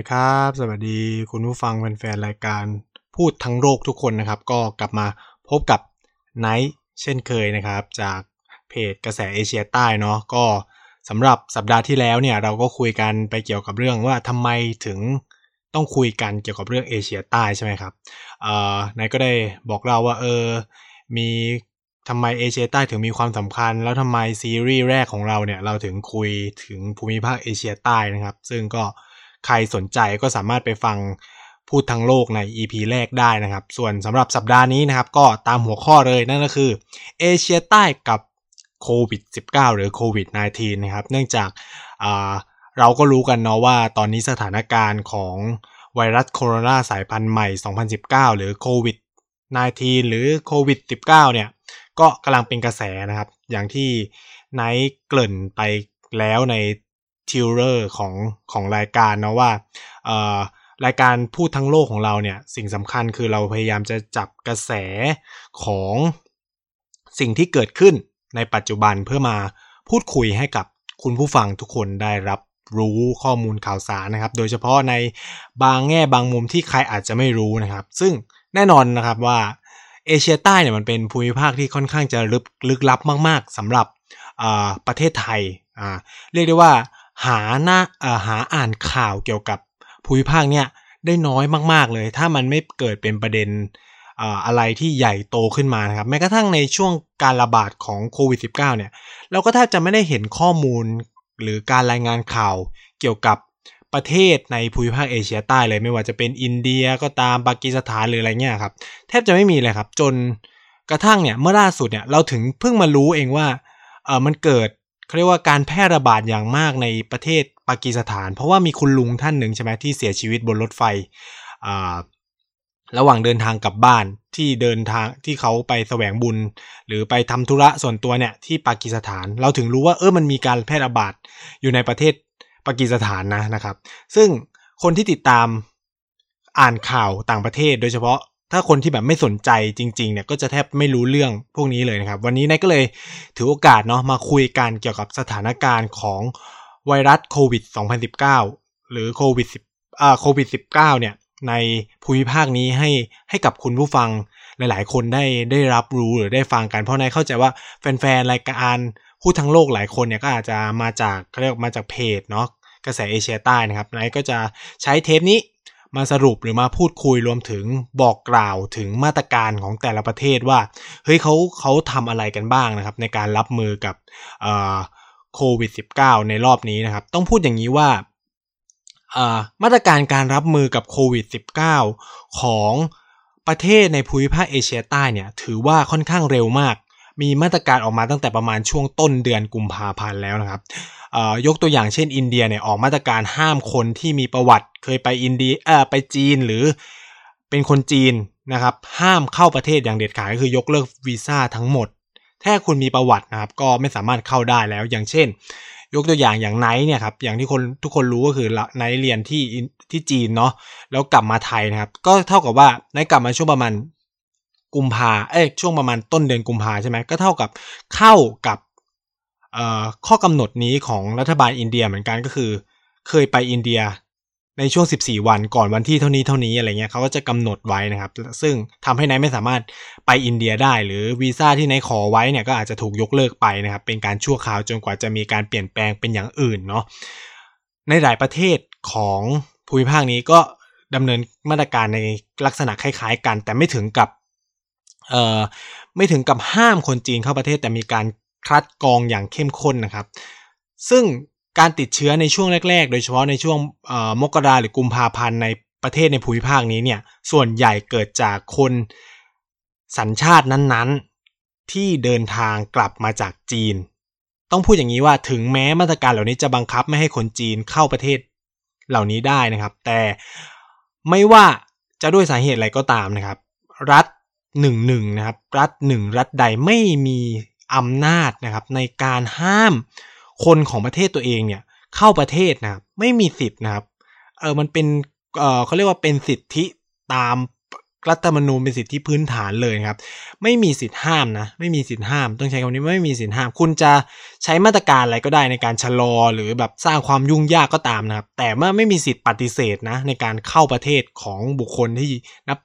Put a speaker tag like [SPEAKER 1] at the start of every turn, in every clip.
[SPEAKER 1] ดีครับ สวัสดีคุณผู้ฟังแฟนๆรายการพูดทั้งโลกทุกคนนะครับ ก็กลับมาพบกับไนท์เช่นเคยนะครับ จากเพจกระแสเอเชียใต้เนาะก็สำหรับสัปดาห์ที่แล้วเนี่ยเราก็คุยกันไปเกี่ยวกับเรื่องว่าทำไมถึงต้องคุยกันเกี่ยวกับเรื่องเอเชียใต้ใช่ไหมครับเอ่อไนท์ก็ได้บอกเราว่าเออมีทำไมเอเชียใต้ถึงมีความสำคัญ แล้วทำไมซีรีส์แรกของเราเนี่ยเราถึงคุยถึงภูมิภาคเอเชียใต้นะครับ ซึ่งก็ ใครสนใจก็สามารถไปฟังพูดทั้งโลกใน EP แรกได้นะครับ ส่วนสำหรับสัปดาห์นี้นะครับ ก็ตามหัวข้อเลยนั่นก็คือเอเชียใต้กับโควิด -19 หรือโควิด -19 นะครับ เนื่องจากเราก็รู้กันเนาะว่าตอนนี้สถานการณ์ของไวรัสโคโรนาสายพันธุ์ใหม่ 2019 หรือโควิด -19 หรือโควิด -19 เนี่ย ก็กำลังเป็นกระแสนะครับ อย่างที่ไนท์เกริ่นไปแล้วใน trailer ของของรายการนะว่ารายการพูดทั้งโลกของเราเนี่ยสิ่งสำคัญคือเราพยายามจะจับกระแสของสิ่งที่เกิดขึ้นในปัจจุบันเพื่อมาพูดคุยให้กับคุณผู้ฟังทุกคนได้รับรู้ข้อมูลข่าวสารนะครับ โดยเฉพาะในบางแง่บางมุมที่ใครอาจจะไม่รู้นะครับ ซึ่งแน่นอนนะครับว่าเอเชียใต้เนี่ยมันเป็นภูมิภาคที่ค่อนข้างจะลึกลึกลับมาก ๆสำหรับประเทศไทยเรียกได้ว่า หาหน้าหาอ่านข่าวเกี่ยวกับภูมิภาคเนี่ยได้น้อยมาก ๆ เลย ถ้ามันไม่เกิดเป็นประเด็นอะไรที่ใหญ่โตขึ้นมานะครับ แม้กระทั่งในช่วงการระบาดของโควิด -19 เนี่ย เราก็แทบจะไม่ได้เห็นข้อมูลหรือการรายงานข่าวเกี่ยวกับประเทศในภูมิภาคเอเชียใต้เลย ไม่ว่าจะเป็นอินเดียก็ตามปากีสถานหรืออะไรเงี้ยครับ แทบจะไม่มีเลยครับ จนกระทั่งเนี่ยเมื่อล่าสุดเนี่ยเราถึงเพิ่งมารู้เองว่าเออมันเกิด เขาเรียกว่าการแพร่ระบาดอย่างมากในประเทศปากีสถาน เพราะว่ามีคุณลุงท่านหนึ่งใช่ไหมที่เสียชีวิตบนรถไฟระหว่างเดินทางกลับบ้านที่เดินทางที่เขาไปแสวงบุญ หรือไปทำธุระส่วนตัวเนี่ยที่ปากีสถาน เราถึงรู้ว่าเออมันมีการแพร่ระบาดอยู่ในประเทศปากีสถานนะนะครับ ซึ่งคนที่ติดตามอ่านข่าวต่างประเทศ โดยเฉพาะ ถ้าคนที่แบบไม่สนใจจริงๆเนี่ยก็จะแทบไม่รู้เรื่องพวกนี้เลยนะครับ วันนี้นายก็เลยถือโอกาสเนาะมาคุยกันเกี่ยวกับสถานการณ์ของไวรัสโควิด 2019 หรือโควิด10อ่าโควิด 19 เนี่ยในภูมิภาคนี้ให้ให้กับคุณผู้ฟังหลายๆ คนได้ได้รับรู้หรือได้ฟังกันเพราะนายเข้าใจว่าแฟนๆรายการพูดทั้งโลกหลายคนเนี่ยก็อาจจะมาจากเขาเรียกมาจากเพจเนาะกระแสเอเชียใต้นะครับนายก็จะใช้เทปนี้ มาสรุปหรือมาพูดคุยรวมถึงบอกกล่าวถึงมาตรการของแต่ละประเทศว่าเฮ้ยเขาเขาทำอะไรกันบ้างนะครับ ในการรับมือกับโควิด -19 ในรอบนี้นะครับ ต้องพูดอย่างนี้ว่ามาตรการการรับมือกับโควิด -19 ของประเทศในภูมิภาคเอเชียใต้เนี่ยถือว่าค่อนข้างเร็วมาก มีมาตรการออกมาตั้งแต่ประมาณช่วงต้นเดือนกุมภาพันธ์แล้วนะครับยกตัวอย่างเช่นอินเดียเนี่ยออกมาตรการห้ามคนที่มีประวัติเคยไปอินเดียเออไปจีนหรือเป็นคนจีนนะครับ ห้ามเข้าประเทศอย่างเด็ดขาดก็คือยกเลิกวีซ่าทั้งหมด ถ้าคุณมีประวัตินะครับ ก็ไม่สามารถเข้าได้แล้วอย่างเช่น ยกตัวอย่างอย่างไนท์เนี่ยครับอย่างที่คนทุกคนรู้ก็คือไนท์เรียนที่ที่จีนเนาะแล้วกลับมาไทยนะครับ ก็เท่ากับว่าไนท์กลับมาช่วงประมาณ กุมภาเอ้ยช่วงประมาณต้นเดือนกุมภาใช่ไหมก็เท่ากับเข้ากับข้อกำหนดนี้ของรัฐบาลอินเดียเหมือนกันก็คือ เคยไปอินเดียในช่วง 14 วันก่อนวันที่เท่านี้เท่านี้อะไรเงี้ยเขาก็จะกำหนดไว้นะครับ ซึ่งทำให้ไนท์ไม่สามารถไปอินเดียได้ หรือวีซ่าที่ไนท์ขอไว้เนี่ยก็อาจจะถูกยกเลิกไปนะครับ เป็นการชั่วคราวจนกว่าจะมีการเปลี่ยนแปลงเป็นอย่างอื่นเนาะในหลายประเทศของภูมิภาคนี้ก็ดำเนินมาตรการในลักษณะคล้าย ๆ กัน แต่ไม่ถึงกับ เอ่อไม่ถึงกับห้ามคนจีนเข้าประเทศแต่มีการคัดกรองอย่างเข้มข้นนะครับ ซึ่งการติดเชื้อในช่วงแรก ๆ โดยเฉพาะในช่วงมกราหรือกุมภาพันธ์ในประเทศในภูมิภาคนี้เนี่ยส่วนใหญ่เกิดจากคนสัญชาตินั้นๆ ที่เดินทางกลับมาจากจีน ต้องพูดอย่างนี้ว่าถึงแม้มาตรการเหล่านี้จะบังคับไม่ให้คนจีนเข้าประเทศเหล่านี้ได้นะครับ แต่ไม่ว่าจะด้วยสาเหตุอะไรก็ตามนะครับ รัฐ หนึ่งหนึ่งนะครับรัฐหนึ่งรัฐใดไม่มีอำนาจนะครับในการห้ามคนของประเทศตัวเองเนี่ยเข้าประเทศนะครับไม่มีสิทธิ์นะครับเออมันเป็นเออเขาเรียกว่าเป็นสิทธิตามรัฐธรรมนูญเป็นสิทธิพื้นฐานเลยครับ ไม่มีสิทธิห้ามนะไม่มีสิทธิห้าม ต้องใช้คำนี้ไม่มีสิทธิห้าม คุณจะใช้มาตรการอะไรก็ได้ในการชะลอหรือแบบสร้างความยุ่งยากก็ตามนะครับ แต่เมื่อไม่มีสิทธิปฏิเสธนะในการเข้าประเทศของบุคคลที่นับ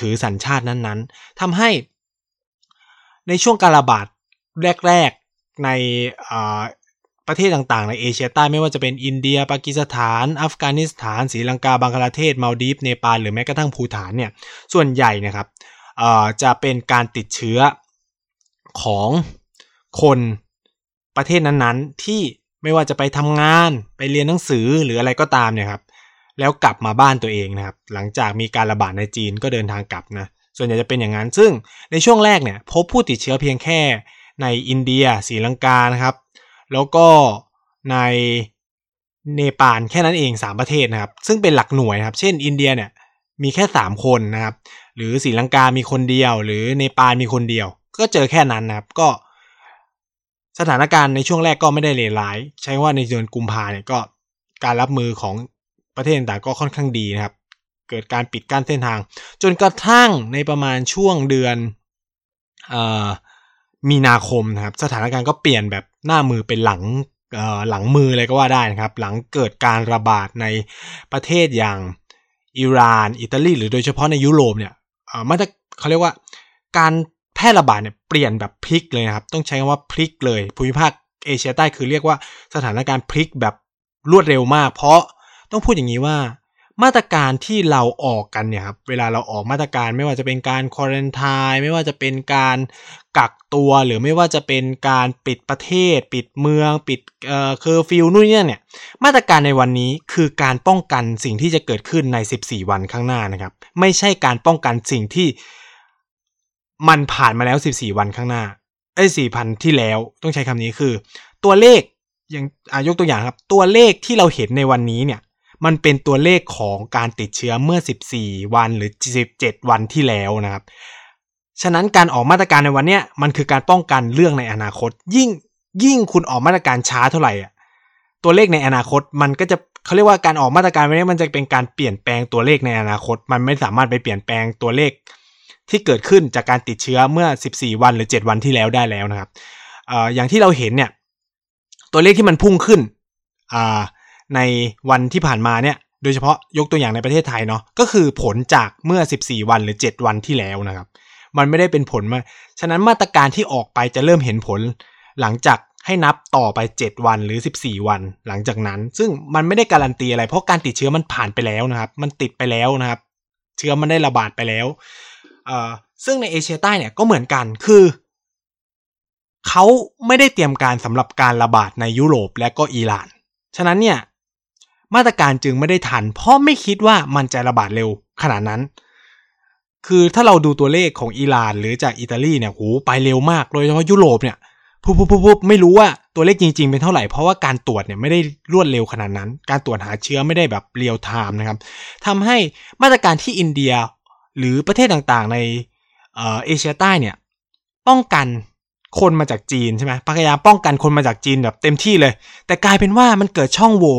[SPEAKER 1] ถือสัญชาตินั้นๆทำให้ในช่วงการระบาดแรก ๆ ในประเทศต่างๆ ในเอเชียใต้ไม่ว่าจะเป็นอินเดีย ปากีสถาน อัฟกานิสถานศรีลังกาบังคลาเทศมาลดีฟเนปาลหรือแม้กระทั่งภูฐานเนี่ยส่วนใหญ่นะครับจะเป็นการติดเชื้อของคนประเทศนั้นๆ ที่ไม่ว่าจะไปทำงานไปเรียนหนังสือหรืออะไรก็ตามเนี่ยครับ แล้วกลับมาบ้านตัวเองนะครับ หลังจากมีการระบาดในจีนก็เดินทางกลับนะ ส่วนใหญ่จะเป็นอย่างนั้น ซึ่งในช่วงแรกเนี่ยพบผู้ติดเชื้อเพียงแค่ในอินเดียศรีลังกานะครับ แล้วก็ในเนปาลแค่นั้นเอง 3 ประเทศนะครับ ซึ่งเป็นหลักหน่วยครับ เช่น อินเดียเนี่ยมีแค่ 3 คนนะครับ หรือศรีลังกามีคนเดียว หรือเนปาลมีคนเดียว ก็เจอแค่นั้นนะครับ ก็ สถานการณ์ในช่วงแรกก็ไม่ได้เลวร้าย ใช้ว่าในเดือนกุมภาเนี่ยก็การรับมือของ ประเทศต่างก็ค่อนข้างดีนะครับ เกิดการปิดกั้นเส้นทาง จนกระทั่งในประมาณช่วงเดือนอมีนาคมนะครับ สถานการณ์ก็เปลี่ยนแบบหน้ามือเป็นหลังหลังมือเลยก็ว่าได้นะครับ หลังเกิดการระบาดในประเทศอย่างอิหร่าน อิตาลี หรือโดยเฉพาะในยุโรปเนี่ยมันจะเขาเรียกว่าการแพร่ระบาดเนี่ยเปลี่ยนแบบพลิกเลยนะครับ ต้องใช้คำว่าพลิกเลย ภูมิภาคเอเชียใต้คือเรียกว่าสถานการณ์พลิกแบบรวดเร็วมาก เพราะ ต้องพูดอย่างนี้ว่า มาตรการที่เราออกกันเนี่ยครับเวลาเราออกมาตรการไม่ว่าจะเป็นการควอรันทายไม่ว่าจะเป็นการกักตัวหรือไม่ว่าจะเป็นการปิดประเทศ ปิดเมือง ปิดเอ่อเคอร์ฟิวนู่นนี่เนี่ยมาตรการในวันนี้คือการป้องกันสิ่งที่จะเกิดขึ้นใน 14 วันข้างหน้านะครับ ไม่ใช่การป้องกันสิ่งที่มันผ่านมาแล้ว 14 วันข้างหน้าไอ้สี่พันที่แล้วต้องใช้คำนี้คือ ตัวเลขอย่างอายกตัวอย่างครับ ตัวเลขที่เราเห็นในวันนี้เนี่ย มันเป็นตัวเลขของการติดเชื้อเมื่อ 14 วันหรือ 17 วันที่แล้วนะครับ ฉะนั้นการออกมาตรการในวันนี้มันคือการป้องกันเรื่องในอนาคต ยิ่งยิ่งคุณออกมาตรการช้าเท่าไหร่อะตัวเลขในอนาคตมันก็จะเขาเรียกว่าการออกมาตรการวันนี้มันจะเป็นการเปลี่ยนแปลงตัวเลขในอนาคต มันไม่สามารถไปเปลี่ยนแปลงตัวเลขที่เกิดขึ้นจากการติดเชื้อเมื่อ 14 วันหรือ 7 วันที่แล้วได้แล้วนะครับออย่างที่เราเห็นเนี่ย ตัวเลขที่มันพุ่งขึ้น อ่า ในวันที่ผ่านมาเนี่ย โดยเฉพาะยกตัวอย่างในประเทศไทยเนาะก็คือผลจากเมื่อ 14 วันหรือ 7 วันที่แล้วนะครับ มันไม่ได้เป็นผลมา ฉะนั้นมาตรการที่ออกไปจะเริ่มเห็นผล หลังจากให้นับต่อไป 7 วันหรือ 14 วันหลังจากนั้น ซึ่งมันไม่ได้การันตีอะไร เพราะการติดเชื้อมันผ่านไปแล้วนะครับ มันติดไปแล้วนะครับ เชื้อมันได้ระบาดไปแล้วเอ่อซึ่งในเอเชียใต้เนี่ยก็เหมือนกันคือเขาไม่ได้เตรียมการสำหรับการระบาดในยุโรปและก็อิหร่าน ฉะนั้นเนี่ย มาตรการจึงไม่ได้ทัน เพราะไม่คิดว่ามันจะระบาดเร็วขนาดนั้น คือถ้าเราดูตัวเลขของอิหร่านหรือจากอิตาลีเนี่ยโหไปเร็วมากโดยเฉพาะยุโรปเนี่ยปุ๊บปุ๊บปุ๊บไม่รู้ว่าตัวเลขจริงๆเป็นเท่าไหร่เพราะว่าการตรวจเนี่ยไม่ได้รวดเร็วขนาดนั้น การตรวจหาเชื้อไม่ได้แบบ real-time นะครับทำให้มาตรการที่อินเดียหรือประเทศต่างๆ ในเอเชียใต้เนี่ยป้องกันคนมาจากจีนใช่ไหมพยายามป้องกันคนมาจากจีนแบบเต็มที่เลย แต่กลายเป็นว่ามันเกิดช่องโหว่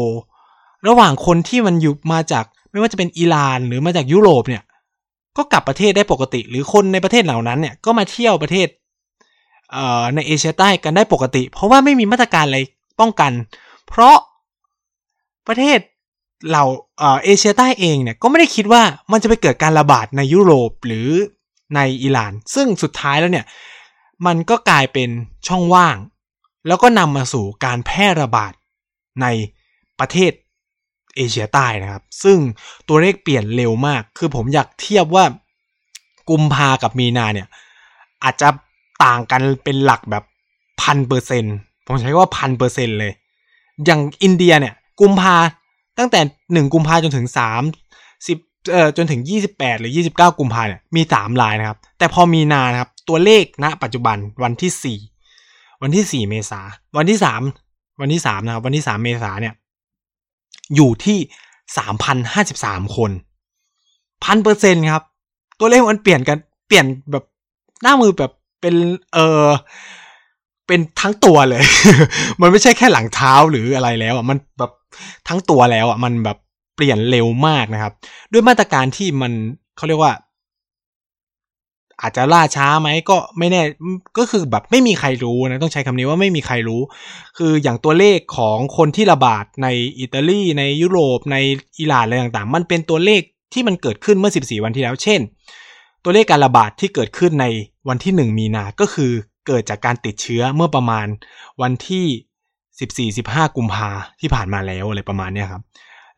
[SPEAKER 1] ระหว่างคนที่มันอยู่มาจากไม่ว่าจะเป็นอิหร่านหรือมาจากยุโรปเนี่ย ก็กลับประเทศได้ปกติ หรือคนในประเทศเหล่านั้นเนี่ยก็มาเที่ยวประเทศเในเอเชียใต้กันได้ปกติ เพราะว่าไม่มีมาตรการอะไรป้องกัน เพราะประเทศเหล่าเอเชียใต้เองเนี่ยก็ไม่ได้คิดว่ามันจะไปเกิดการระบาดในยุโรปหรือในอิหร่าน ซึ่งสุดท้ายแล้วเนี่ยมันก็กลายเป็นช่องว่าง แล้วก็นำมาสู่การแพร่ระบาดในประเทศ เอเชียใต้นะครับ ซึ่งตัวเลขเปลี่ยนเร็วมาก คือผมอยากเทียบว่ากุมภากับมีนาเนี่ย อาจจะต่างกันเป็นหลักแบบพันเปอร์เซ็นผมใช้ว่าพันเปอร์เซ็นเลย อย่างอินเดียเนี่ย กุมภาตั้งแต่หนึ่งกุมภาจนถึงสามสิบเอ่อจนถึงยี่สิบแปดหรือยี่สิบเก้ากุมภาเนี่ยมีสามลายนะครับ แต่พอมีนานะครับ ตัวเลขณปัจจุบันวันที่สี่วันที่สี่เมษาวันที่สามวันที่สามนะครับวันที่สามเมษาเนี่ย อยู่ที่ 3,053 คนพันเปอร์เซ็นครับ ตัวเลขมันเปลี่ยนกันเปลี่ยนแบบหน้ามือแบบเป็นเออเป็นทั้งตัวเลย มันไม่ใช่แค่หลังเท้าหรืออะไรแล้วอะมันแบบทั้งตัวแล้วอะมันแบบเปลี่ยนเร็วมากนะครับ ด้วยมาตรการที่มันเขาเรียกว่า อาจจะล่าช้าไหมก็ไม่แน่ก็คือแบบไม่มีใครรู้นะต้องใช้คำนี้ว่าไม่มีใครรู้ คืออย่างตัวเลขของคนที่ระบาดในอิตาลีในยุโรปในอิหร่านอะไรต่างๆ มันเป็นตัวเลขที่มันเกิดขึ้นเมื่อ 14 วันที่แล้ว เช่น ตัวเลขการระบาดที่เกิดขึ้นในวันที่ 1 มีนาก็คือเกิดจากการติดเชื้อเมื่อประมาณวันที่ 14-15 กุมภาที่ผ่านมาแล้วอะไรประมาณนี้ครับ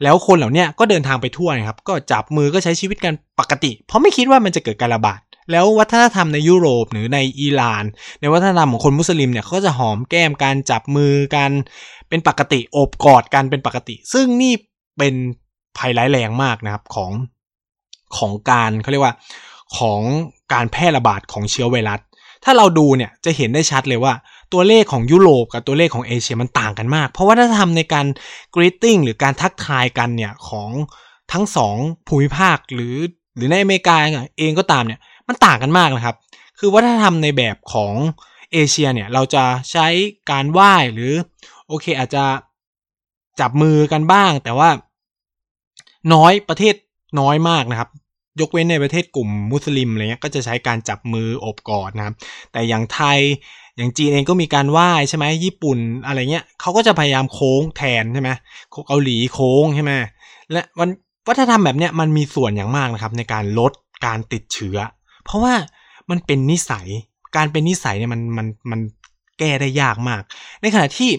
[SPEAKER 1] แล้วคนเหล่านี้ก็เดินทางไปทั่วนะครับ ก็จับมือก็ใช้ชีวิตกันปกติ เพราะไม่คิดว่ามันจะเกิดการระบาด แล้ววัฒนธรรมในยุโรปหรือในอิหร่าน ในวัฒนธรรมของคนมุสลิมเนี่ยเขาจะหอมแก้มการจับมือกันเป็นปกติโอบกอดกันเป็นปกติ ซึ่งนี่เป็นภัยร้ายแรงมากนะครับของของการเขาเรียกว่าของการแพร่ระบาดของเชื้อไวรัส ถ้าเราดูเนี่ยจะเห็นได้ชัดเลยว่าตัวเลขของยุโรปกับตัวเลขของเอเชียมันต่างกันมาก เพราะว่าถ้าทำในการ greeting หรือการทักทายกันเนี่ยของทั้งสองภูมิภาคหรือหรือในอเมริกาเองก็ตามเนี่ย มันต่างกันมากนะครับ คือวัฒนธรรมในแบบของเอเชียเนี่ย เราจะใช้การไหว้หรือ โอเคอาจจะจับมือกันบ้าง แต่ว่าน้อยประเทศน้อยมากนะครับ ยกเว้นในประเทศกลุ่มมุสลิมอะไรเงี้ยก็จะใช้การจับมือโอบกอดนะครับ แต่อย่างไทยอย่างจีนเองก็มีการไหว้ใช่ไหมญี่ปุ่นอะไรเงี้ยเขาก็จะพยายามโค้งแทนใช่ไหมเกาหลีโค้งใช่ไหมและวันวัฒนธรรมแบบเนี้ยมันมีส่วนอย่างมากนะครับ ในการลดการติดเชื้อ เพราะว่ามันเป็นนิสัย การเป็นนิสัยเนี่ยมันมันมันแก้ได้ยากมาก ในขณะที่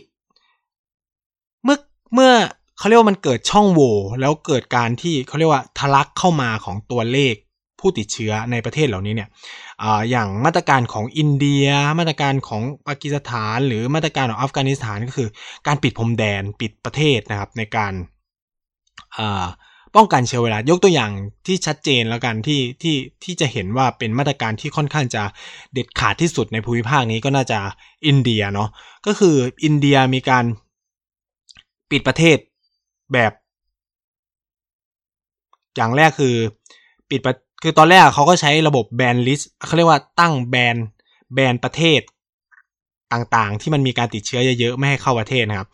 [SPEAKER 1] เมื่อเมื่อเขาเรียกว่ามันเกิดช่องโหว่แล้วเกิดการที่เขาเรียกว่าทะลักเข้ามาของตัวเลขผู้ติดเชื้อในประเทศเหล่านี้เนี่ยออย่างมาตรการของอินเดีย มาตรการของปากีสถาน หรือมาตรการของอัฟกานิสถานก็คือ การปิดพรมแดนปิดประเทศนะครับในการ ป้องกันเชื้อไวรัสยกตัวอย่างที่ชัดเจนแล้วกันที่ที่ที่จะเห็นว่าเป็นมาตรการที่ค่อนข้างจะเด็ดขาดที่สุดในภูมิภาคนี้ก็น่าจะอินเดียเนาะก็คืออินเดียมีการปิดประเทศแบบ อย่างแรกคือปิดคือตอนแรกเขาก็ใช้ระบบแบนลิสต์เขาเรียกว่าตั้งแบนแบนประเทศต่างๆ ที่มันมีการติดเชื้อเยอะๆไม่ให้เข้าประเทศนะครับ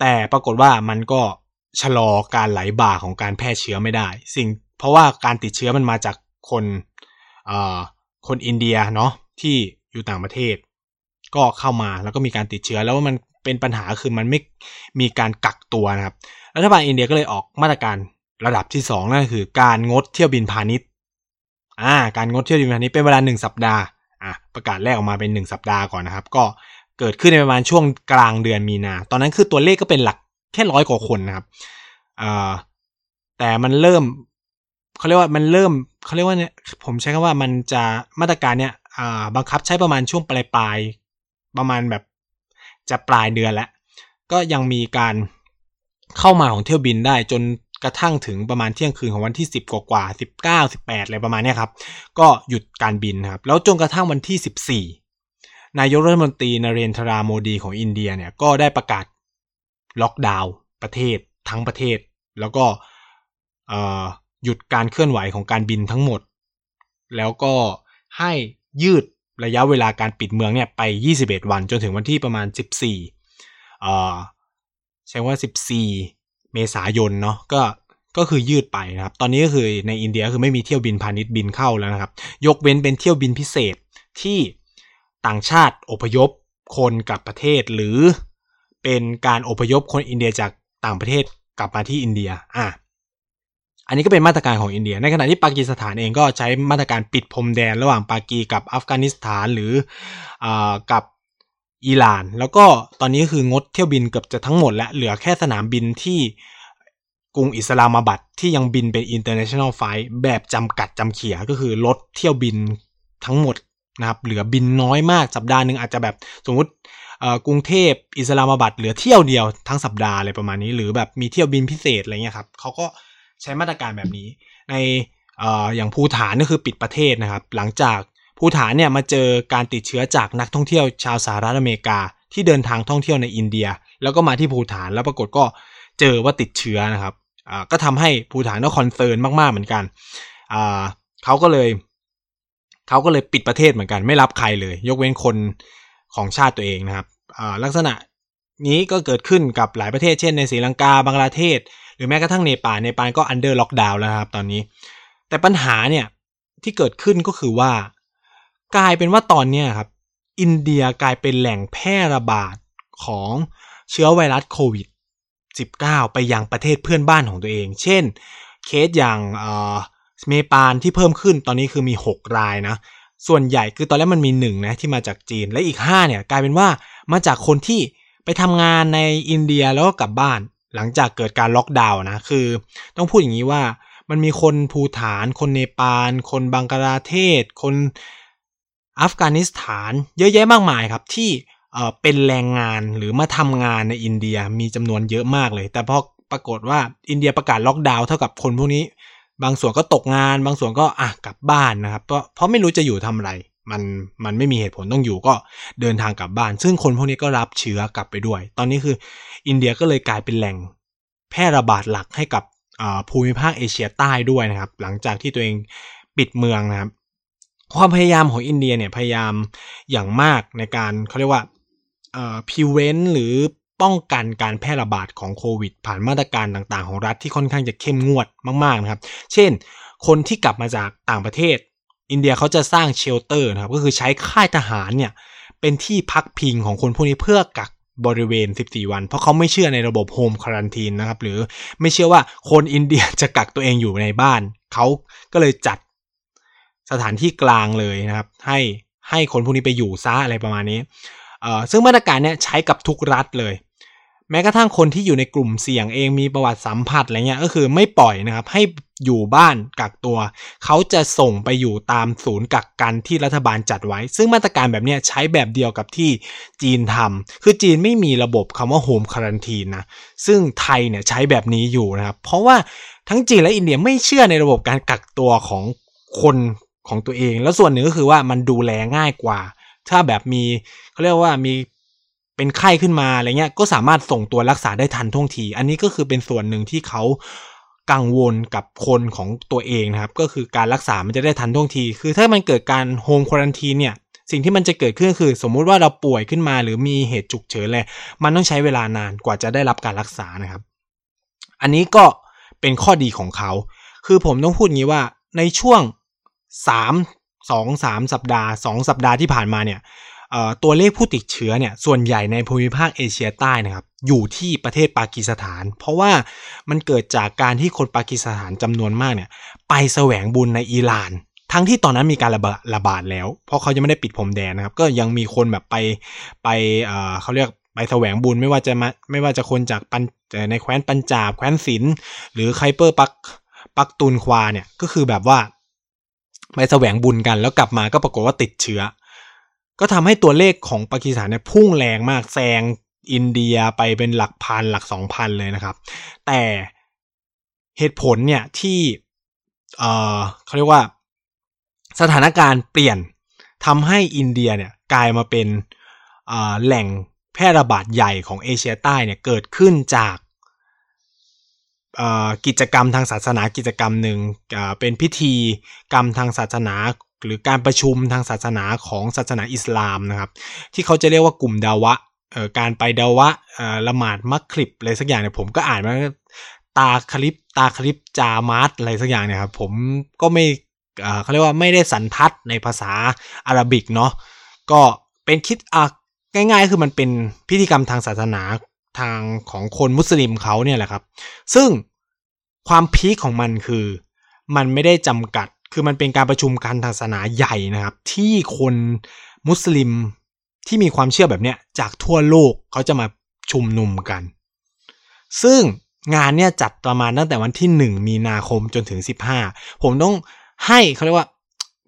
[SPEAKER 1] แต่ปรากฏว่ามันก็ ชะลอการไหลบ่าของการแพร่เชื้อไม่ได้ สิ่งเพราะว่าการติดเชื้อมันมาจากคนคนอินเดียเนาะที่อยู่ต่างประเทศ ก็เข้ามาแล้วก็มีการติดเชื้อแล้วมันเป็นปัญหาคือมันไม่มีการกักตัวนะครับรัฐบาลอินเดียก็เลยออกมาตรการระดับที่สองนั่นคือ การงดเที่ยวบินพาณิชย์อ่าการงดเที่ยวบินพาณิชย์เป็นเวลาหนึ่งสัปดาห์อะประกาศแรกออกมาเป็นหนึ่งสัปดาห์ก่อนนะครับ ก็เกิดขึ้นในประมาณช่วงกลางเดือนมีนา ตอนนั้นคือตัวเลขก็เป็นหลัก แค่ร้อยกว่าคนนะครับอ่าแต่มันเริ่มเขาเรียกว่ามันเริ่มเขาเรียกว่าเนี่ยผมใช้คำว่ามันจะมาตรการเนี่ยอ่าบังคับใช้ประมาณช่วงปลายปลายประมาณแบบจะปลายเดือนแล้ว ก็ยังมีการเข้ามาของเที่ยวบินได้จนกระทั่งถึงประมาณเที่ยงคืนของวันที่ 10 กว่ากว่า19 18อะไรประมาณนี้ครับ ก็หยุดการบินครับ แล้วจนกระทั่งวันที่ 14 นายกรัฐมนตรีนเรนทราโมดีของอินเดียเนี่ยก็ได้ประกาศ ล็อกดาวน์ประเทศทั้งประเทศ แล้วก็หยุดการเคลื่อนไหวของการบินทั้งหมด แล้วก็ให้ยืดระยะเวลาการปิดเมืองเนี่ยไป 21 วันจนถึงวันที่ประมาณ 14เอ่อใช้ว่า 14 เมษายนเนาะก็ก็คือยืดไปนะครับ ตอนนี้ก็คือในอินเดียคือไม่มีเที่ยวบินพาณิชย์บินเข้าแล้วนะครับ ยกเว้นเป็นเที่ยวบินพิเศษที่ต่างชาติอพยพคนกลับประเทศหรือ เป็นการอพยพคนอินเดียจากต่างประเทศกลับมาที่อินเดีย อะ อันนี้ก็เป็นมาตรการของอินเดีย ในขณะที่ปากีสถานเองก็ใช้มาตรการปิดพรมแดนระหว่างปากีกับอัฟกานิสถานหรืออกับอิหร่าน แล้วก็ตอนนี้คืองดเที่ยวบินเกือบจะทั้งหมดและเหลือแค่สนามบินที่กรุงอิสลามาบัดที่ยังบินเป็น international flight แบบจำกัดจำเขียก็คือลดเที่ยวบินทั้งหมดนะครับเหลือบินน้อยมากสัปดาห์หนึ่งอาจจะแบบสมมติ กรุงเทพอิสลามาบัดเหลือเที่ยวเดียวทั้งสัปดาห์อะไรประมาณนี้ หรือแบบมีเที่ยวบินพิเศษอะไรเงี้ยครับเขาก็ใช้มาตรการแบบนี้ ในออย่างภูฐานก็คือปิดประเทศนะครับ หลังจากภูฐานเนี่ยมาเจอการติดเชื้อจากนักท่องเที่ยวชาวสหรัฐอเมริกา ที่เดินทางท่องเที่ยวในอินเดีย แล้วก็มาที่ภูฐานแล้วปรากฏก็เจอว่าติดเชื้อนะครับก็ทำให้ภูฐานก็ concern มากๆเหมือนกันเขาก็เลยเขาก็เลยปิดประเทศเหมือนกัน ไม่รับใครเลย ยกเว้นคน ของชาติตัวเองนะครับลักษณะนี้ก็เกิดขึ้นกับหลายประเทศเช่นในศรีลังกาบังกลาเทศ หรือแม้กระทั่งเนปาลเนปาลก็ under lockdown แล้วครับตอนนี้ แต่ปัญหาเนี่ยที่เกิดขึ้นก็คือว่า กลายเป็นว่าตอนนี้ครับ อินเดียกลายเป็นแหล่งแพร่ระบาดของเชื้อไวรัสโควิด 19 ไปยังประเทศเพื่อนบ้านของตัวเอง เช่น เคสอย่างเอ่อเมปาลที่เพิ่มขึ้นตอนนี้คือมี 6 รายนะ ส่วนใหญ่คือตอนแรกมันมีหนึ่งนะที่มาจากจีนและอีก5เนี่ยกลายเป็นว่ามาจากคนที่ไปทำงานในอินเดียแล้วก็กลับบ้าน หลังจากเกิดการล็อกดาวน์นะคือ ต้องพูดอย่างนี้ว่ามันมีคนภูฐาน คนเนปาล คนบังกลาเทศ คนอัฟกานิสถาน เยอะแยะมากมายครับที่เอ่อเป็นแรงงานหรือมาทำงานในอินเดียมีจำนวนเยอะมากเลย แต่พอปรากฏว่าอินเดียประกาศล็อกดาวน์เท่ากับคนพวกนี้ บางส่วนก็ตกงาน บางส่วนก็อะกลับบ้านนะครับเพราะเพราะไม่รู้จะอยู่ทำอะไรมันมันไม่มีเหตุผลต้องอยู่ก็เดินทางกลับบ้าน ซึ่งคนพวกนี้ก็รับเชื้อกลับไปด้วย ตอนนี้คืออินเดียก็เลยกลายเป็นแหล่งแพร่ระบาดหลักให้กับภูมิภาคเอเชียใต้ด้วยนะครับ หลังจากที่ตัวเองปิดเมืองนะครับ ความพยายามของอินเดียเนี่ยพยายามอย่างมากในการเขาเรียกว่าprevent หรือ ป้องกันการแพร่ระบาดของโควิด ผ่านมาตรการต่างๆ ของรัฐที่ค่อนข้างจะเข้มงวดมากๆนะครับ เช่น คนที่กลับมาจากต่างประเทศ อินเดียเขาจะสร้าง shelter นะครับ ก็คือใช้ค่ายทหารเนี่ยเป็นที่พักพิงของคนพวกนี้เพื่อกักบริเวณ 14 วัน เพราะเขาไม่เชื่อในระบบ home quarantine นะครับ หรือไม่เชื่อว่าคนอินเดียจะกักตัวเองอยู่ในบ้าน เขาก็เลยจัดสถานที่กลางเลยนะครับ ให้ให้คนพวกนี้ไปอยู่ซะอะไรประมาณนี้เออซึ่งมาตรการเนี้ยใช้กับทุกรัฐเลย แม้กระทั่งคนที่อยู่ในกลุ่มเสี่ยงเองมีประวัติสัมผัสอะไรเงี้ยก็คือไม่ปล่อยนะครับ ให้อยู่บ้านกักตัว เขาจะส่งไปอยู่ตามศูนย์กักกันที่รัฐบาลจัดไว้ ซึ่งมาตรการแบบนี้ใช้แบบเดียวกับที่จีนทำคือจีนไม่มีระบบคำว่าโฮมคารันทีนนะ ซึ่งไทยเนี่ยใช้แบบนี้อยู่นะครับ เพราะว่าทั้งจีนและอินเดียไม่เชื่อในระบบการกักตัวของคนของตัวเอง แล้วส่วนหนึ่งก็คือว่ามันดูแลง่ายกว่า ถ้าแบบมีเขาเรียกว่ามี เป็นไข้ขึ้นมาอะไรเงี้ยก็สามารถส่งตัวรักษาได้ทันท่วงที อันนี้ก็คือเป็นส่วนหนึ่งที่เขากังวลกับคนของตัวเองนะครับ ก็คือการรักษามันจะได้ทันท่วงที คือถ้ามันเกิดการโฮมควอนตีเนี่ยสิ่งที่มันจะเกิดขึ้นคือ สมมุติว่าเราป่วยขึ้นมา หรือมีเหตุฉุกเฉินเลยมันต้องใช้เวลานานกว่าจะได้รับการรักษานะครับ อันนี้ก็เป็นข้อดีของเขา คือผมต้องพูดงี้ว่าในช่วงสามสองสามสัปดาห์สองสัปดาห์ที่ผ่านมาเนี่ย ตัวเลขผู้ติดเชื้อเนี่ยส่วนใหญ่ในภูมิภาคเอเชียใต้นะครับอยู่ที่ประเทศปากีสถาน เพราะว่ามันเกิดจากการที่คนปากีสถานจำนวนมากเนี่ยไปแสวงบุญในอิหร่าน ทั้งที่ตอนนั้นมีการระบาดระบาดแล้ว เพราะเขายังไม่ได้ปิดพรมแดนนะครับ ก็ยังมีคนแบบไปไปเขาเรียกไปแสวงบุญไม่ว่าจะมาไม่ว่าจะคนจากปันในแคว้นปัญจาบแคว้นศิลหรือไคเปอร์ปักปักตุนควาเนี่ยก็คือแบบว่าไปแสวงบุญกันแล้วกลับมาก็ปรากฏว่าติดเชื้อ ก็ทำให้ตัวเลขของปากีสถานเนี่ยพุ่งแรงมากแซงอินเดียไปเป็นหลักพันหลักสองพันเลยนะครับ แต่เหตุผลเนี่ยที่เอ่อเขาเรียกว่าสถานการณ์เปลี่ยนทำให้อินเดียเนี่ยกลายมาเป็นแหล่งแพร่ระบาดใหญ่ของเอเชียใต้เนี่ยเกิดขึ้นจากกิจกรรมทางศาสนากิจกรรมหนึ่งเป็นพิธีกรรมทางศาสนา หรือการประชุมทางศาสนาของศาสนาอิสลามนะครับ ที่เขาจะเรียกว่ากลุ่มดาวะการไปดาวะละหมาดมักคลิปอะไรสักอย่างเนี่ยผมก็อ่านมาตาคลิปตาคลิปจามาร์อะไรสักอย่างเนี่ยครับผมก็ไม่เขาเรียกว่าไม่ได้สันทัดในภาษาอาหรับิกเนาะก็เป็นคิดอะง่ายๆ คือมันเป็นพิธีกรรมทางศาสนาทางของคนมุสลิมเขาเนี่ยแหละครับ ซึ่งความพีคของมันคือ มันไม่ได้จำกัด คือมันเป็นการประชุมการศาสนาใหญ่นะครับ ที่คนมุสลิมที่มีความเชื่อแบบเนี้ยจากทั่วโลกเขาจะมาชุมนุมกัน ซึ่งงานเนี่ยจัดประมาณตั้งแต่วันที่ 1 มีนาคมจนถึง 15 ผมต้องให้เขาเรียกว่า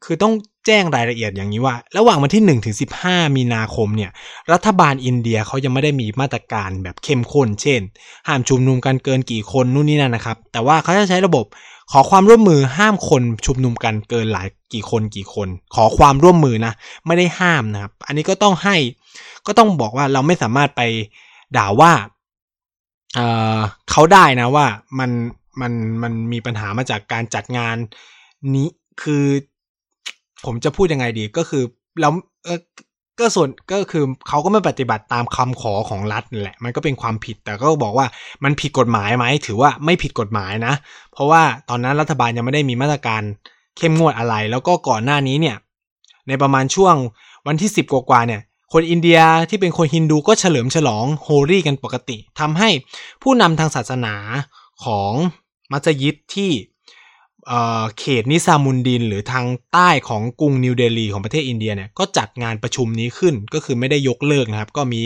[SPEAKER 1] คือต้องแจ้งรายละเอียดอย่างนี้ว่า ระหว่างวันที่ 1 ถึง 15 มีนาคมเนี่ย รัฐบาลอินเดียเขายังไม่ได้มีมาตรการแบบเข้มข้น เช่น ห้ามชุมนุมกันเกินกี่คนนู่นนี่นั่นนะครับ แต่ว่าเขาจะใช้ระบบ ขอความร่วมมือห้ามคนชุมนุมกันเกินหลายกี่คนกี่คน ขอความร่วมมือนะ ไม่ได้ห้ามนะครับ อันนี้ก็ต้องให้ก็ต้องบอกว่าเราไม่สามารถไปด่าว่าเเขาได้นะว่ามันมันมันมีปัญหามาจากการจัดงานนี้คือ ผมจะพูดยังไงดีก็คือแล้วเออ ก็ส่วนก็คือเขาก็ไม่ปฏิบัติตามคำขอของรัฐแหละ มันก็เป็นความผิดแต่ก็บอกว่ามันผิดกฎหมายไหมถือว่าไม่ผิดกฎหมายนะ เพราะว่าตอนนั้นรัฐบาลยังไม่ได้มีมาตรการเข้มงวดอะไร แล้วก็ก่อนหน้านี้เนี่ย ในประมาณช่วงวันที่ 10 กว่าๆเนี่ย คนอินเดียที่เป็นคนฮินดูก็เฉลิมฉลองโฮลีกันปกติทำให้ผู้นำทางศาสนาของมัสยิดที่ เขตนิซามุนดิน หรือทางใต้ของกรุงนิวเดลีของประเทศอินเดียเนี่ยก็จัดงานประชุมนี้ขึ้นก็คือไม่ได้ยกเลิกนะครับ ก็มี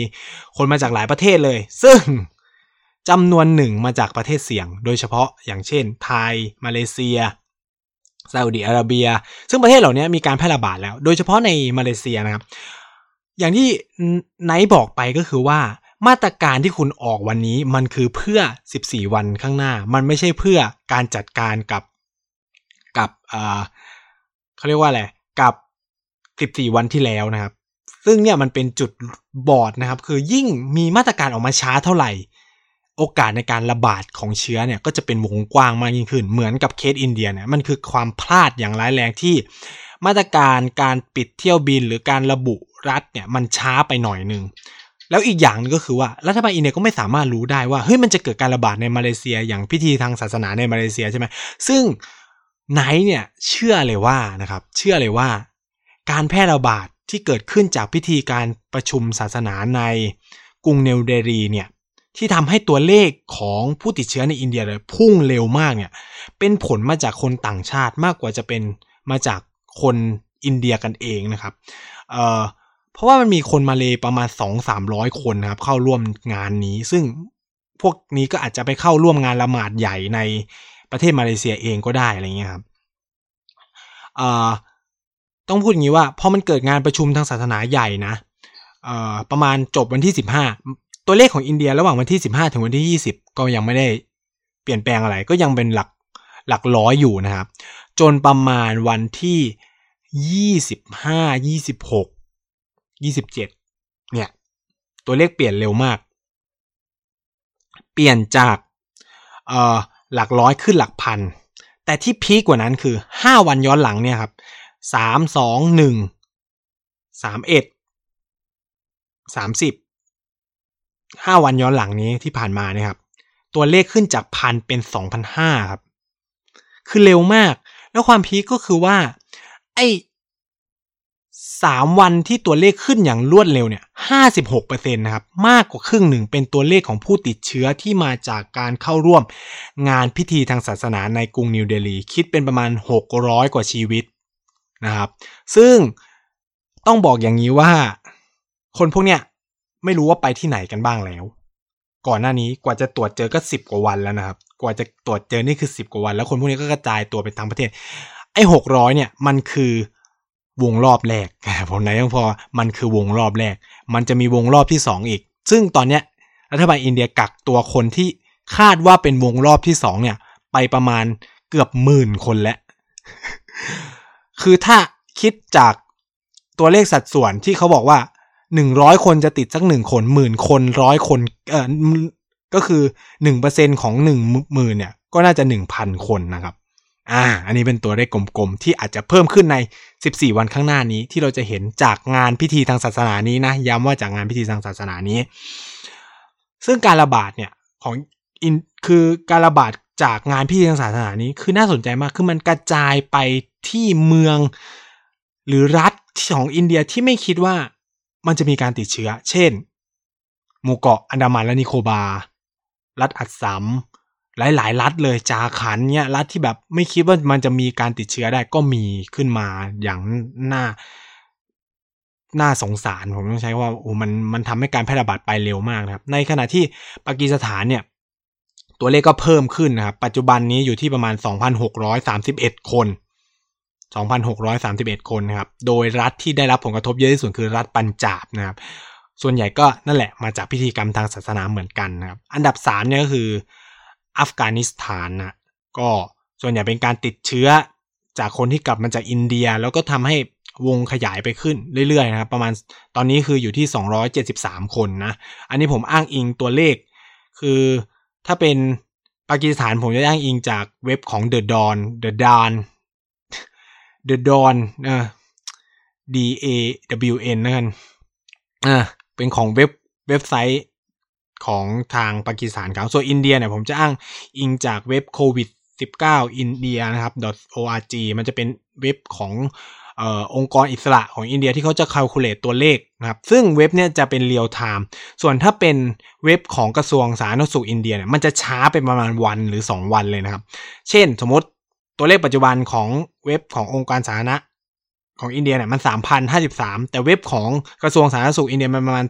[SPEAKER 1] คนมาจากหลายประเทศเลย ซึ่งจำนวนหนึ่งมาจากประเทศเสี่ยง โดยเฉพาะอย่างเช่น ไทย มาเลเซียซาอุดิอาระเบีย ซึ่งประเทศเหล่านี้มีการแพร่ระบาดแล้ว โดยเฉพาะในมาเลเซียนะครับ อย่างที่ไนท์บอกไปก็คือว่ามาตรการที่คุณออกวันนี้มันคือเพื่อ 14 วันข้างหน้า มันไม่ใช่เพื่อการจัดการกับ กับอ่าเขาเรียกว่าอะไรกับ 14 วันที่แล้วนะครับ ซึ่งเนี่ยมันเป็นจุดบอดนะครับ คือยิ่งมีมาตรการออกมาช้าเท่าไหร่ โอกาสในการระบาดของเชื้อเนี่ยก็จะเป็นวงกว้างมากยิ่งขึ้น เหมือนกับเคสอินเดียเนี่ยมันคือความพลาดอย่างร้ายแรงที่มาตรการการปิดเที่ยวบินหรือการระบุรัฐเนี่ยมันช้าไปหน่อยหนึ่งแล้วอีกอย่างนึงก็คือว่ารัฐบาลอินเดียก็ไม่สามารถรู้ได้ว่าเฮ้ยมันจะเกิดการระบาดในมาเลเซียอย่างพิธีทางศาสนาในมาเลเซียใช่ไหมซึ่ง ไนท์เนี่ยเชื่อเลยว่านะครับเชื่อเลยว่า การแพร่ระบาดที่เกิดขึ้นจากพิธีการประชุมศาสนาในกรุงเนวเดลีเนี่ยที่ทำให้ตัวเลขของผู้ติดเชื้อในอินเดียเลยพุ่งเร็วมากเนี่ยเป็นผลมาจากคนต่างชาติมากกว่าจะเป็นมาจากคนอินเดียกันเองนะครับเเพราะว่ามันมีคนมาเลยประมาณ 2-300 คนนะครับเข้าร่วมงานนี้ ซึ่งพวกนี้ก็อาจจะไปเข้าร่วมงานละหมาดใหญ่ใน ประเทศมาเลเซียเองก็ได้อะไรเงี้ยครับเอ่อต้องพูดอย่างนี้ว่าพอมันเกิดงานประชุมทางศาสนาใหญ่นะเอ่อประมาณจบวันที่ 15 ตัวเลขของอินเดียระหว่างวันที่ 15 ถึงวันที่ 20 ก็ยังไม่ได้เปลี่ยนแปลงอะไร ก็ยังเป็นหลักหลักร้อยอยู่นะครับ จนประมาณวันที่ 25 26 27 เนี่ย ตัวเลขเปลี่ยนเร็วมาก เปลี่ยนจากเอ่อ หลักร้อยขึ้นหลักพัน แต่ที่พีกกว่านั้นคือ 5 วันย้อนหลังเนี่ยครับ3 2 1 3 1 30 5วันย้อนหลังนี้ที่ผ่านมาเนี่ยครับ ตัวเลขขึ้นจากพันเป็น2,500ครับ คือเร็วมาก แล้วความพีคก็คือว่า ไอ สามวันที่ตัวเลขขึ้นอย่างรวดเร็วเนี่ยห้าสิบหกเปอร์เซ็นต์นะครับ มากกว่าครึ่งหนึ่งเป็นตัวเลขของผู้ติดเชื้อที่มาจากการเข้าร่วม งานพิธีทางศาสนาในกรุงนิวเดลี คิดเป็นประมาณหกร้อยกว่าชีวิตนะครับ ซึ่งต้องบอกอย่างนี้ว่า คนพวกเนี้ยไม่รู้ว่าไปที่ไหนกันบ้างแล้ว ก่อนหน้านี้กว่าจะตรวจเจอก็สิบกว่าวันแล้วนะครับ กว่าจะตรวจเจอนี่คือสิบกว่าวัน แล้วคนพวกนี้ก็กระจายตัวไปทั้งประเทศ ไอ้หกร้อยเนี่ยมันคือ วงรอบแรกผมไหนยังพอมันคือวงรอบแรก มันจะมีวงรอบที่สองอีก ซึ่งตอนเนี้ยรัฐบาลอินเดียกักตัวคนที่คาดว่าเป็นวงรอบที่สองเนี่ย ไปประมาณเกือบหมื่นคนแล้ว คือถ้าคิดจากตัวเลขสัดส่วนที่เขาบอกว่าหนึ่งร้อยคนจะติดสักหนึ่งคนหมื่นคนร้อยคนเออก็คือหนึ่งเปอร์เซ็นของหนึ่งหมื่นเนี่ย ก็น่าจะหนึ่งพันคนนะครับ อ่า อันนี้เป็นตัวเลขกลมๆ ที่อาจจะเพิ่มขึ้นใน 14 วันข้างหน้านี้ที่เราจะเห็นจากงานพิธีทางศาสนานี้นะ ย้ำว่าจากงานพิธีทางศาสนานี้ ซึ่งการระบาดเนี่ยของอินคือการระบาดจากงานพิธีทางศาสนานี้คือน่าสนใจมาก คือมันกระจายไปที่เมืองหรือรัฐของอินเดียที่ไม่คิดว่ามันจะมีการติดเชื้อ เช่น หมู่เกาะอันดามันและนิโคบา รัฐอัสสัม หลาย ๆ รัฐเลยจาขันเนี่ยรัฐที่แบบไม่คิดว่ามันจะมีการติดเชื้อได้ก็มีขึ้นมาอย่างน่าน่าสงสารผมต้องใช้ว่าโอ้มันมันทำให้การแพร่ระบาดไปเร็วมากนะครับ ในขณะที่ปากีสถานเนี่ย ตัวเลขก็เพิ่มขึ้นนะครับ ปัจจุบันนี้อยู่ที่ประมาณ 2,631 คน 2,631 คนนะครับ โดยรัฐที่ได้รับผลกระทบเยอะที่สุดคือรัฐปัญจาบนะครับ ส่วนใหญ่ก็นั่นแหละมาจากพิธีกรรมทางศาสนาเหมือนกันนะครับ อันดับ3เนี่ยก็คือ อัฟกานิสถานนะก็ส่วนใหญ่เป็นการติดเชื้อจากคนที่กลับมาจากอินเดีย แล้วก็ทำให้วงขยายไปขึ้นเรื่อยๆนะครับประมาณตอนนี้คืออยู่ที่ 273 คนนะ อันนี้ผมอ้างอิงตัวเลข คือถ้าเป็นปากีสถานผมจะอ้างอิงจากเว็บของ The Dawn The Dawn The Dawn เออ D A W N นั่นอ่าเป็นของเว็บเว็บไซต์ ของทางปากีสถานครับส่วนอินเดียเนี่ยผมจะอ้างอิงจากเว็บโควิด19 India นะครับ .org มันจะเป็นเว็บของอองค์กรอิสระของอินเดียที่เขาจะค a l c u l a t e ตัวเลขนะครับ ซึ่งเว็บเนี่ยจะเป็นเรียลไทม์ ส่วนถ้าเป็นเว็บของกระทรวงสาธารณสุขอินเดียเนี่ย มันจะช้าเป็นประมาณวันหรือ 2 วันเลยนะครับ เช่นสมมติตัวเลขปัจจุบันของเว็บขององค์การสาธารณะของอินเดียเนี่ยมัน3,053 แต่เว็บของกระทรวงสาธารณสุขอินเดียมันประมาณ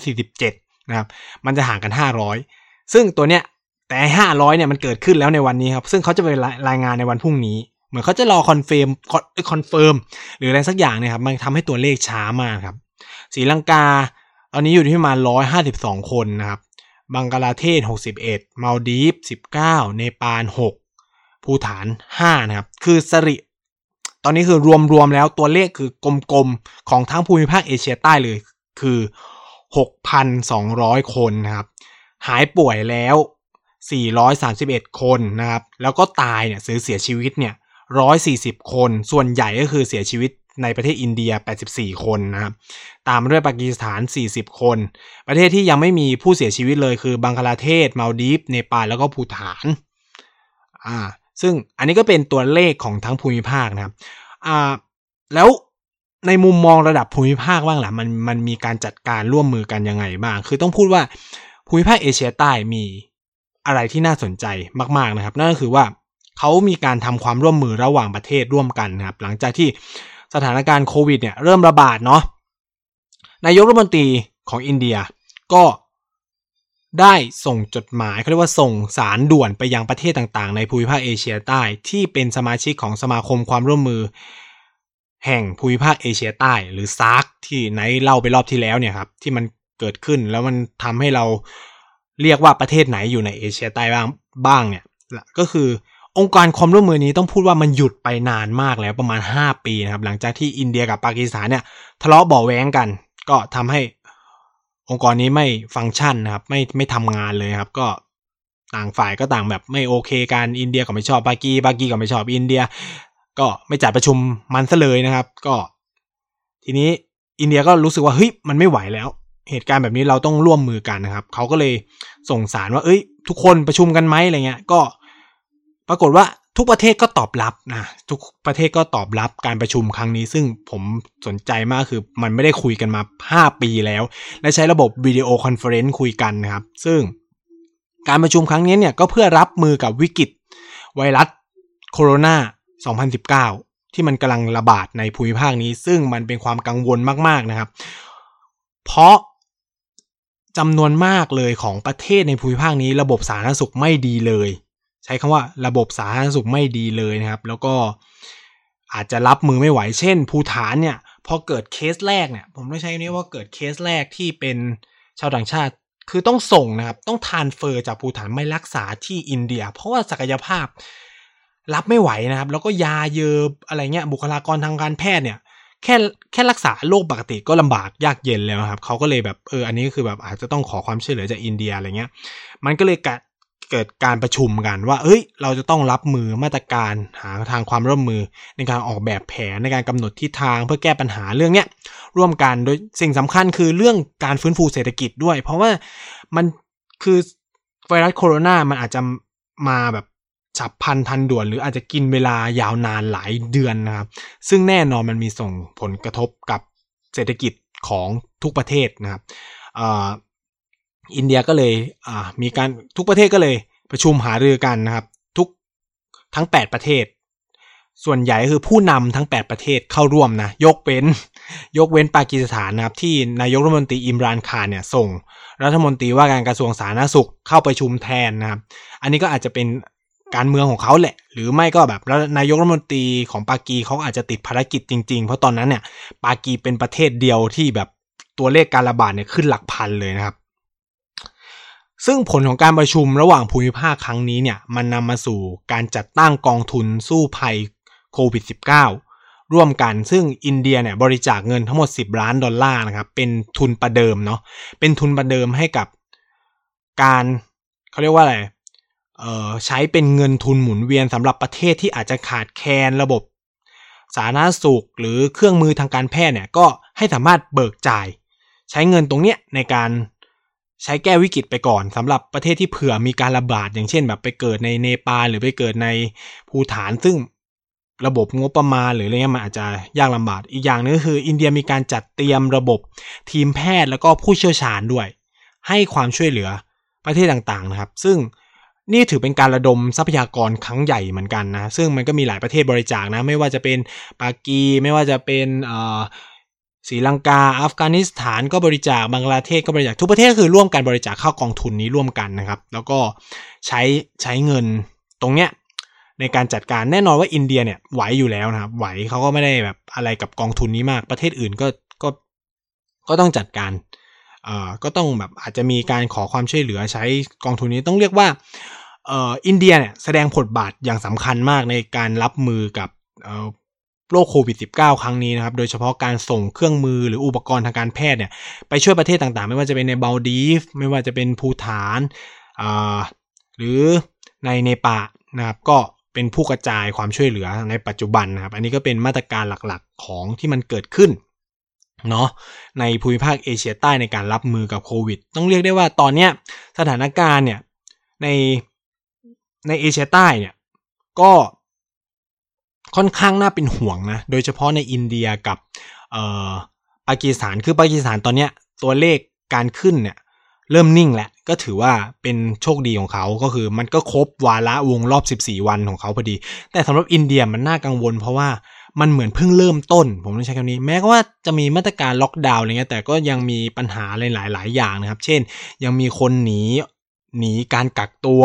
[SPEAKER 1] 2,547 นะครับมันจะห่างกัน 500 ซึ่งตัวเนี้ยแต่ห้าร้อยเนี่ยมันเกิดขึ้นแล้วในวันนี้ครับ ซึ่งเขาจะไปรายงานในวันพรุ่งนี้ เหมือนเขาจะรอ confirm confirm หรืออะไรสักอย่างเนี่ยครับมันทำให้ตัวเลขช้ามากครับศรีลังกาตอนนี้อยู่ที่ประมาณร้อยห้าสิบสองคนนะครับบังกลาเทศหกสิบเอ็ดมาลดีฟสิบเก้าเนปาลหกภูฐานห้านะครับ คือสริ ตอนนี้คือรวมๆแล้วตัวเลขคือกลมๆ ของทั้งภูมิภาคเอเชียใต้เลย คือ หกพันสองร้อยคนนะครับ หายป่วยแล้ว 431 คนนะครับ แล้วก็ตายเนี่ยเสียชีวิตเนี่ย 140 คน ส่วนใหญ่ก็คือเสียชีวิตในประเทศอินเดีย 84 คนนะครับ ตามด้วยปากีสถาน 40 คน ประเทศที่ยังไม่มีผู้เสียชีวิตเลยคือบังคลาเทศ มาลดีฟ เนปาล แล้วก็ภูฐาน อ่า ซึ่งอันนี้ก็เป็นตัวเลขของทั้งภูมิภาคนะครับ อ่า แล้ว ในมุมมองระดับภูมิภาคบ้างล่ะมันมันมีการจัดการร่วมมือกันยังไงบ้าง คือต้องพูดว่าภูมิภาคเอเชียใต้มีอะไรที่น่าสนใจมาก ๆนะครับ นั่นก็คือว่าเขามีการทำความร่วมมือระหว่างประเทศร่วมกันนะครับ หลังจากที่สถานการณ์โควิดเนี่ยเริ่มระบาดเนาะนายกรัฐมนตรีของอินเดียก็ได้ส่งจดหมายเขาเรียกว่าส่งสารด่วนไปยังประเทศต่างๆ ในภูมิภาคเอเชียใต้ที่เป็นสมาชิกของสมาคมความร่วมมือ แห่งภูมิภาคเอเชียใต้ หรือซาร์กที่ไหนเล่าไปรอบที่แล้วเนี่ยครับ ที่มันเกิดขึ้นแล้วมันทำให้เราเรียกว่าประเทศไหนอยู่ในเอเชียใต้บ้างบ้างเนี่ยก็คือองค์การความร่วมมือนี้ต้องพูดว่ามันหยุดไปนานมากแล้วประมาณ 5 ปีนะครับ หลังจากที่อินเดียกับปากีสถานเนี่ยทะเลาะเบาแว้งกัน ก็ทำให้องค์กรนี้ไม่ฟังก์ชันนะครับ ไม่ไม่ทำงานเลยครับ ก็ต่างฝ่ายก็ต่างแบบไม่โอเคกันอินเดียก็ไม่ชอบปากีปากีก็ไม่ชอบอินเดีย ก็ไม่จัดประชุมมันซะเลยนะครับ ก็ ทีนี้อินเดียก็รู้สึกว่าเฮ้ยมันไม่ไหวแล้ว เหตุการณ์แบบนี้เราต้องร่วมมือกันนะครับเขาก็เลยส่งสารว่า เอ้ย ทุกคนประชุมกันไหมอะไรเงี้ย ก็ปรากฏว่าทุกประเทศก็ตอบรับนะทุกประเทศก็ตอบรับการประชุมครั้งนี้ ซึ่งผมสนใจมากคือมันไม่ได้คุยกันมา 5 ปีแล้ว และใช้ระบบ video conference คุยกันนะครับ ซึ่งการประชุมครั้งนี้เนี่ยก็เพื่อรับมือกับวิกฤตไวรัสโคโรนา 2019 ที่มันกำลังระบาดในภูมิภาคนี้ ซึ่งมันเป็นความกังวลมากๆนะครับ เพราะจำนวนมากเลยของประเทศในภูมิภาคนี้ ระบบสาธารณสุขไม่ดีเลย ใช้คำว่าระบบสาธารณสุขไม่ดีเลยนะครับ แล้วก็อาจจะรับมือไม่ไหวเช่นภูฐานเนี่ยพอเกิดเคสแรกเนี่ย ผมต้องใช้นี้ว่าเกิดเคสแรกที่เป็นชาวต่างชาติ คือต้องส่งนะครับ ต้อง transfer จากภูฐานมารักษาที่อินเดีย เพราะว่าศักยภาพ รับไม่ไหวนะครับ แล้วก็ยาเอยอะไรเงี้ยบุคลากรทางการแพทย์เนี่ย แค่แค่รักษาโรคปกติก็ลำบากยากเย็นแล้วครับเขาก็เลยแบบเอออันนี้ก็คือแบบอาจจะต้องขอความช่วยเหลือจากอินเดียอะไรเงี้ย มันก็เลยเกิดการประชุมกันว่า เอ้ย เราจะต้องรับมือมาตรการหาทางความร่วมมือในการออกแบบแผนในการกำหนดทิศทางเพื่อแก้ปัญหาเรื่องเนี้ยร่วมกันโดยสิ่งสำคัญคือเรื่องการฟื้นฟูเศรษฐกิจด้วย เพราะว่ามันคือไวรัสโคโรนามันอาจจะมาแบบ ฉับพันทันด่วนหรืออาจจะกินเวลายาวนานหลายเดือนนะครับ ซึ่งแน่นอนมันมีส่งผลกระทบกับเศรษฐกิจของทุกประเทศนะครับอินเดียก็เลยมีการทุกประเทศก็เลยประชุมหารือกันนะครับ ทุกทั้ง 8 ประเทศ ส่วนใหญ่คือผู้นำทั้ง 8 ประเทศเข้าร่วมนะยกเว้น ยกเว้นปากีสถานนะครับ ที่นายกรัฐมนตรีอิมรานคารเนี่ยส่ง รัฐมนตรีว่าการกระทรวงสาธารณสุขเข้าประชุมแทนนะครับ อันนี้ก็อาจจะเป็น การเมืองของเขาแหละ หรือไม่ก็แบบนายกรัฐมนตรีของปากีเขาอาจจะติดภารกิจจริง ๆ เพราะตอนนั้นเนี่ย ปากีเป็นประเทศเดียวที่แบบตัวเลขการระบาดเนี่ยขึ้นหลักพันเลยนะครับ ซึ่งผลของการประชุมระหว่างภูมิภาคครั้งนี้เนี่ยมันนำมาสู่การจัดตั้งกองทุนสู้ภัยโควิด -19 ร่วมกันซึ่งอินเดียเนี่ยบริจาคเงินทั้งหมด 10 ล้านดอลลาร์นะครับเป็นทุนประเดิมเนาะเป็นทุนประเดิมให้กับการเขาเรียกว่าอะไร ใช้เป็นเงินทุนหมุนเวียนสำหรับประเทศที่อาจจะขาดแคลนระบบ สาธารณสุขหรือเครื่องมือทางการแพทย์เนี่ยก็ให้สามารถเบิกจ่าย ใช้เงินตรงเนี้ยในการใช้แก้วิกฤตไปก่อนสำหรับประเทศที่เผื่อมีการระบาดอย่างเช่น แบบไปเกิดในเนปาลหรือไปเกิดในภูฐาน ซึ่งระบบงบประมาณหรืออะไรเงี้ยมันอาจจะยากลำบากอีกอย่างนึงคือ อินเดียมีการจัดเตรียมระบบทีมแพทย์แล้วก็ผู้เชี่ยวชาญด้วย ให้ความช่วยเหลือประเทศต่างๆนะครับ ซึ่ง นี่ถือเป็นการระดมทรัพยากรครั้งใหญ่เหมือนกันนะ ซึ่งมันก็มีหลายประเทศบริจาคนะ ไม่ว่าจะเป็นปากี ไม่ว่าจะเป็นศรีลังกา อัฟกานิสถานก็บริจาค บังกลาเทศก็บริจาค ทุกประเทศคือร่วมกันบริจาคเข้ากองทุนนี้ร่วมกันนะครับ แล้วก็ใช้ใช้เงินตรงเนี้ยในการจัดการแน่นอนว่าอินเดียเนี่ยไหวอยู่แล้วนะครับ ไหวเขาก็ไม่ได้แบบอะไรกับกองทุนนี้มาก ประเทศอื่นก็ก็ก็ต้องจัดการ ก็ต้องแบบอาจจะมีการขอความช่วยเหลือใช้กองทุนนี้ต้องเรียกว่าอินเดียเนี่ยแสดงบทบาทอย่างสำคัญมากในการรับมือกับโรคโควิด -19 ครั้งนี้นะครับ โดยเฉพาะการส่งเครื่องมือหรืออุปกรณ์ทางการแพทย์เนี่ยไปช่วยประเทศต่างๆ ไม่ว่าจะเป็นในมัลดีฟ ไม่ว่าจะเป็นภูฐานหรือในเนปาลนะครับก็เป็นผู้กระจายความช่วยเหลือในปัจจุบันนะครับ อันนี้ก็เป็นมาตรการหลักๆของที่มันเกิดขึ้น เนาะในภูมิภาคเอเชียใต้ในการรับมือกับโควิด ต้องเรียกได้ว่าตอนเนี้ยสถานการณ์เนี่ยในในเอเชียใต้เนี่ยก็ค่อนข้างน่าเป็นห่วงนะ โดยเฉพาะในอินเดียกับเออปากีสถาน คือปากีสถานตอนเนี้ยตัวเลขการขึ้นเนี่ยเริ่มนิ่งแล้ว ก็ถือว่าเป็นโชคดีของเขา ก็คือมันก็ครบวาระวงรอบ 14 วันของเขาพอดี แต่สำหรับอินเดียมันน่ากังวลเพราะว่า มันเหมือนเพิ่งเริ่มต้น ผมต้องใช้คำนี้ แม้ว่าจะมีมาตรการล็อกดาวน์อะไรเงี้ยแต่ก็ยังมีปัญหาหลาย ๆ อย่างนะครับ เช่น ยังมีคนหนี หนีการกักตัว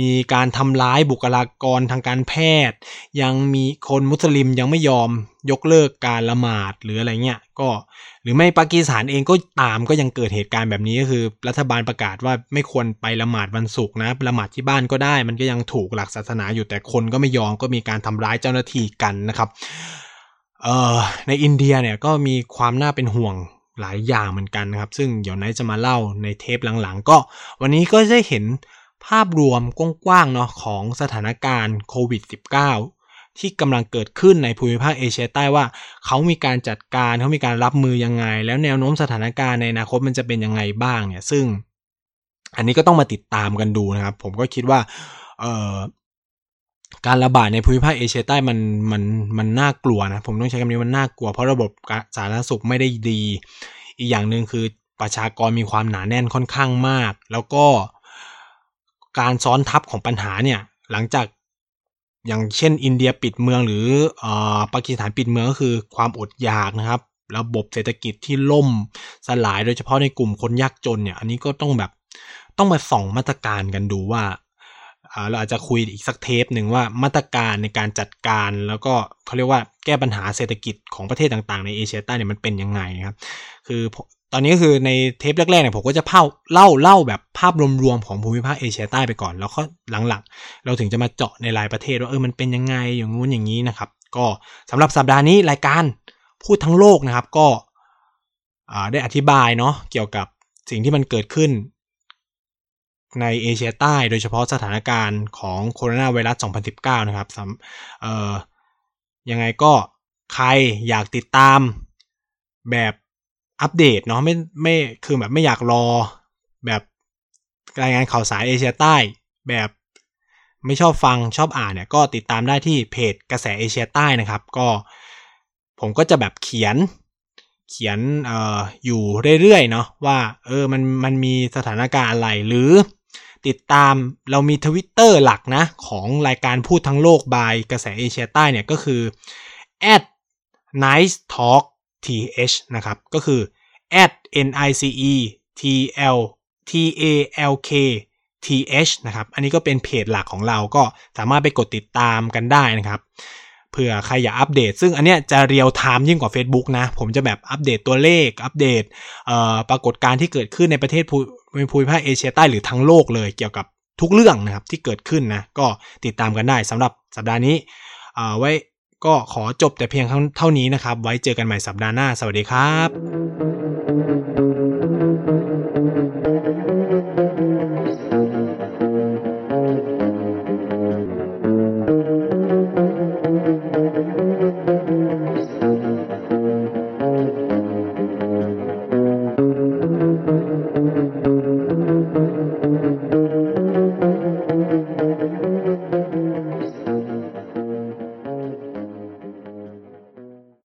[SPEAKER 1] มีการทำร้ายบุคลากรทางการแพทย์ ยังมีคนมุสลิมยังไม่ยอมยกเลิกการละหมาดหรืออะไรเงี้ยก็หรือไม่ปากีสถานเองก็ตามก็ยังเกิดเหตุการณ์แบบนี้ก็คือ รัฐบาลประกาศว่าไม่ควรไปละหมาดวันศุกร์นะละหมาดที่บ้านก็ได้ มันก็ยังถูกหลักศาสนาอยู่แต่คนก็ไม่ยอมก็มีการทำร้ายเจ้าหน้าที่กันนะครับเอ่อในอินเดียเนี่ยก็มีความน่าเป็นห่วง หลายอย่างเหมือนกันนะครับ ซึ่งเดี๋ยวไนจะมาเล่าในเทปหลังๆ ก็ วันนี้ก็ได้เห็นภาพรวมกว้างๆเนาะของสถานการณ์โควิด -19 ที่กำลังเกิดขึ้นในภูมิภาคเอเชียใต้ว่าเขามีการจัดการเขามีการรับมือยังไง แล้วแนวโน้มสถานการณ์ในอนาคตมันจะเป็นยังไงบ้างเนี่ยซึ่ง อันนี้ก็ต้องมาติดตามกันดูนะครับ ผมก็คิดว่าเออ การระบาดในภูมิภาคเอเชียใต้มันมันมันน่ากลัวนะ ผมต้องใช้คำนี้มันน่ากลัว เพราะระบบสาธารณสุขไม่ได้ดี อีกอย่างหนึ่งคือประชากรมีความหนาแน่นค่อนข้างมาก แล้วก็การซ้อนทับของปัญหาเนี่ยหลังจากอย่างเช่น อินเดียปิดเมืองหรืออปากีสถานปิดเมืองก็คือความอดอยากนะครับ ระบบเศรษฐกิจที่ล่มสลายโดยเฉพาะในกลุ่มคนยากจนเนี่ย อันนี้ก็ต้องแบบต้องมาส่องมาตรการกันดูว่า เราอาจจะคุยอีกสักเทปหนึ่งว่ามาตรการในการจัดการแล้วก็เขาเรียกว่าแก้ปัญหาเศรษฐกิจของประเทศต่างๆ ในเอเชียใต้เนี่ยมันเป็นยังไงครับ คือตอนนี้คือในเทปแรกๆเนี่ยผมก็จะเล่าเล่าเล่าแบบภาพรวมๆของภูมิภาคเอเชียใต้ไปก่อน แล้วก็หลังๆ เราถึงจะมาเจาะในรายประเทศว่าเออมันเป็นยังไงอย่างงู้นอย่างนี้นะครับ ก็สำหรับสัปดาห์นี้รายการพูดทั้งโลกนะครับก็ได้อธิบายเนาะเกี่ยวกับสิ่งที่มันเกิดขึ้น ในเอเชียใต้โดยเฉพาะสถานการณ์ของโคโรนาไวรัส 2019 นะครับเอ่อยังไงก็ใครอยากติดตามแบบอัปเดตเนาะไม่ไม่คือแบบไม่อยากรอแบบรายงานข่าวสารเอเชียใต้แบบไม่ชอบฟังชอบอ่านเนี่ยก็ติดตามได้ที่เพจกระแสเอเชียใต้นะครับ ก็ผมก็จะแบบเขียนเขียนอออยู่เรื่อยๆเนาะว่าเออมันมันมีสถานการณ์อะไรหรือ ติดตามเรามีทวิตเตอร์หลักนะ ของรายการพูดทั้งโลกบายกระแสเอเชียใต้เนี่ยก็คือ at nice talk th นะครับ ก็คือ at n i c e t l t a l k th นะครับ อันนี้ก็เป็นเพจหลักของเราก็สามารถไปกดติดตามกันได้นะครับ เผื่อใครอยากอัปเดต ซึ่งอันเนี้ยจะเรียลไทม์ยิ่งกว่า Facebook นะ ผมจะแบบอัปเดตตัวเลข อัปเดตปรากฏการณ์ที่เกิดขึ้นในประเทศ ภูมิภาคเอเชียใต้หรือทั้งโลกเลยเกี่ยวกับทุกเรื่องนะครับที่เกิดขึ้นนะก็ติดตามกันได้สำหรับสัปดาห์นี้ไว้ก็ขอจบแต่เพียงเท่านี้นะครับ ไว้เจอกันใหม่สัปดาห์หน้า สวัสดีครับ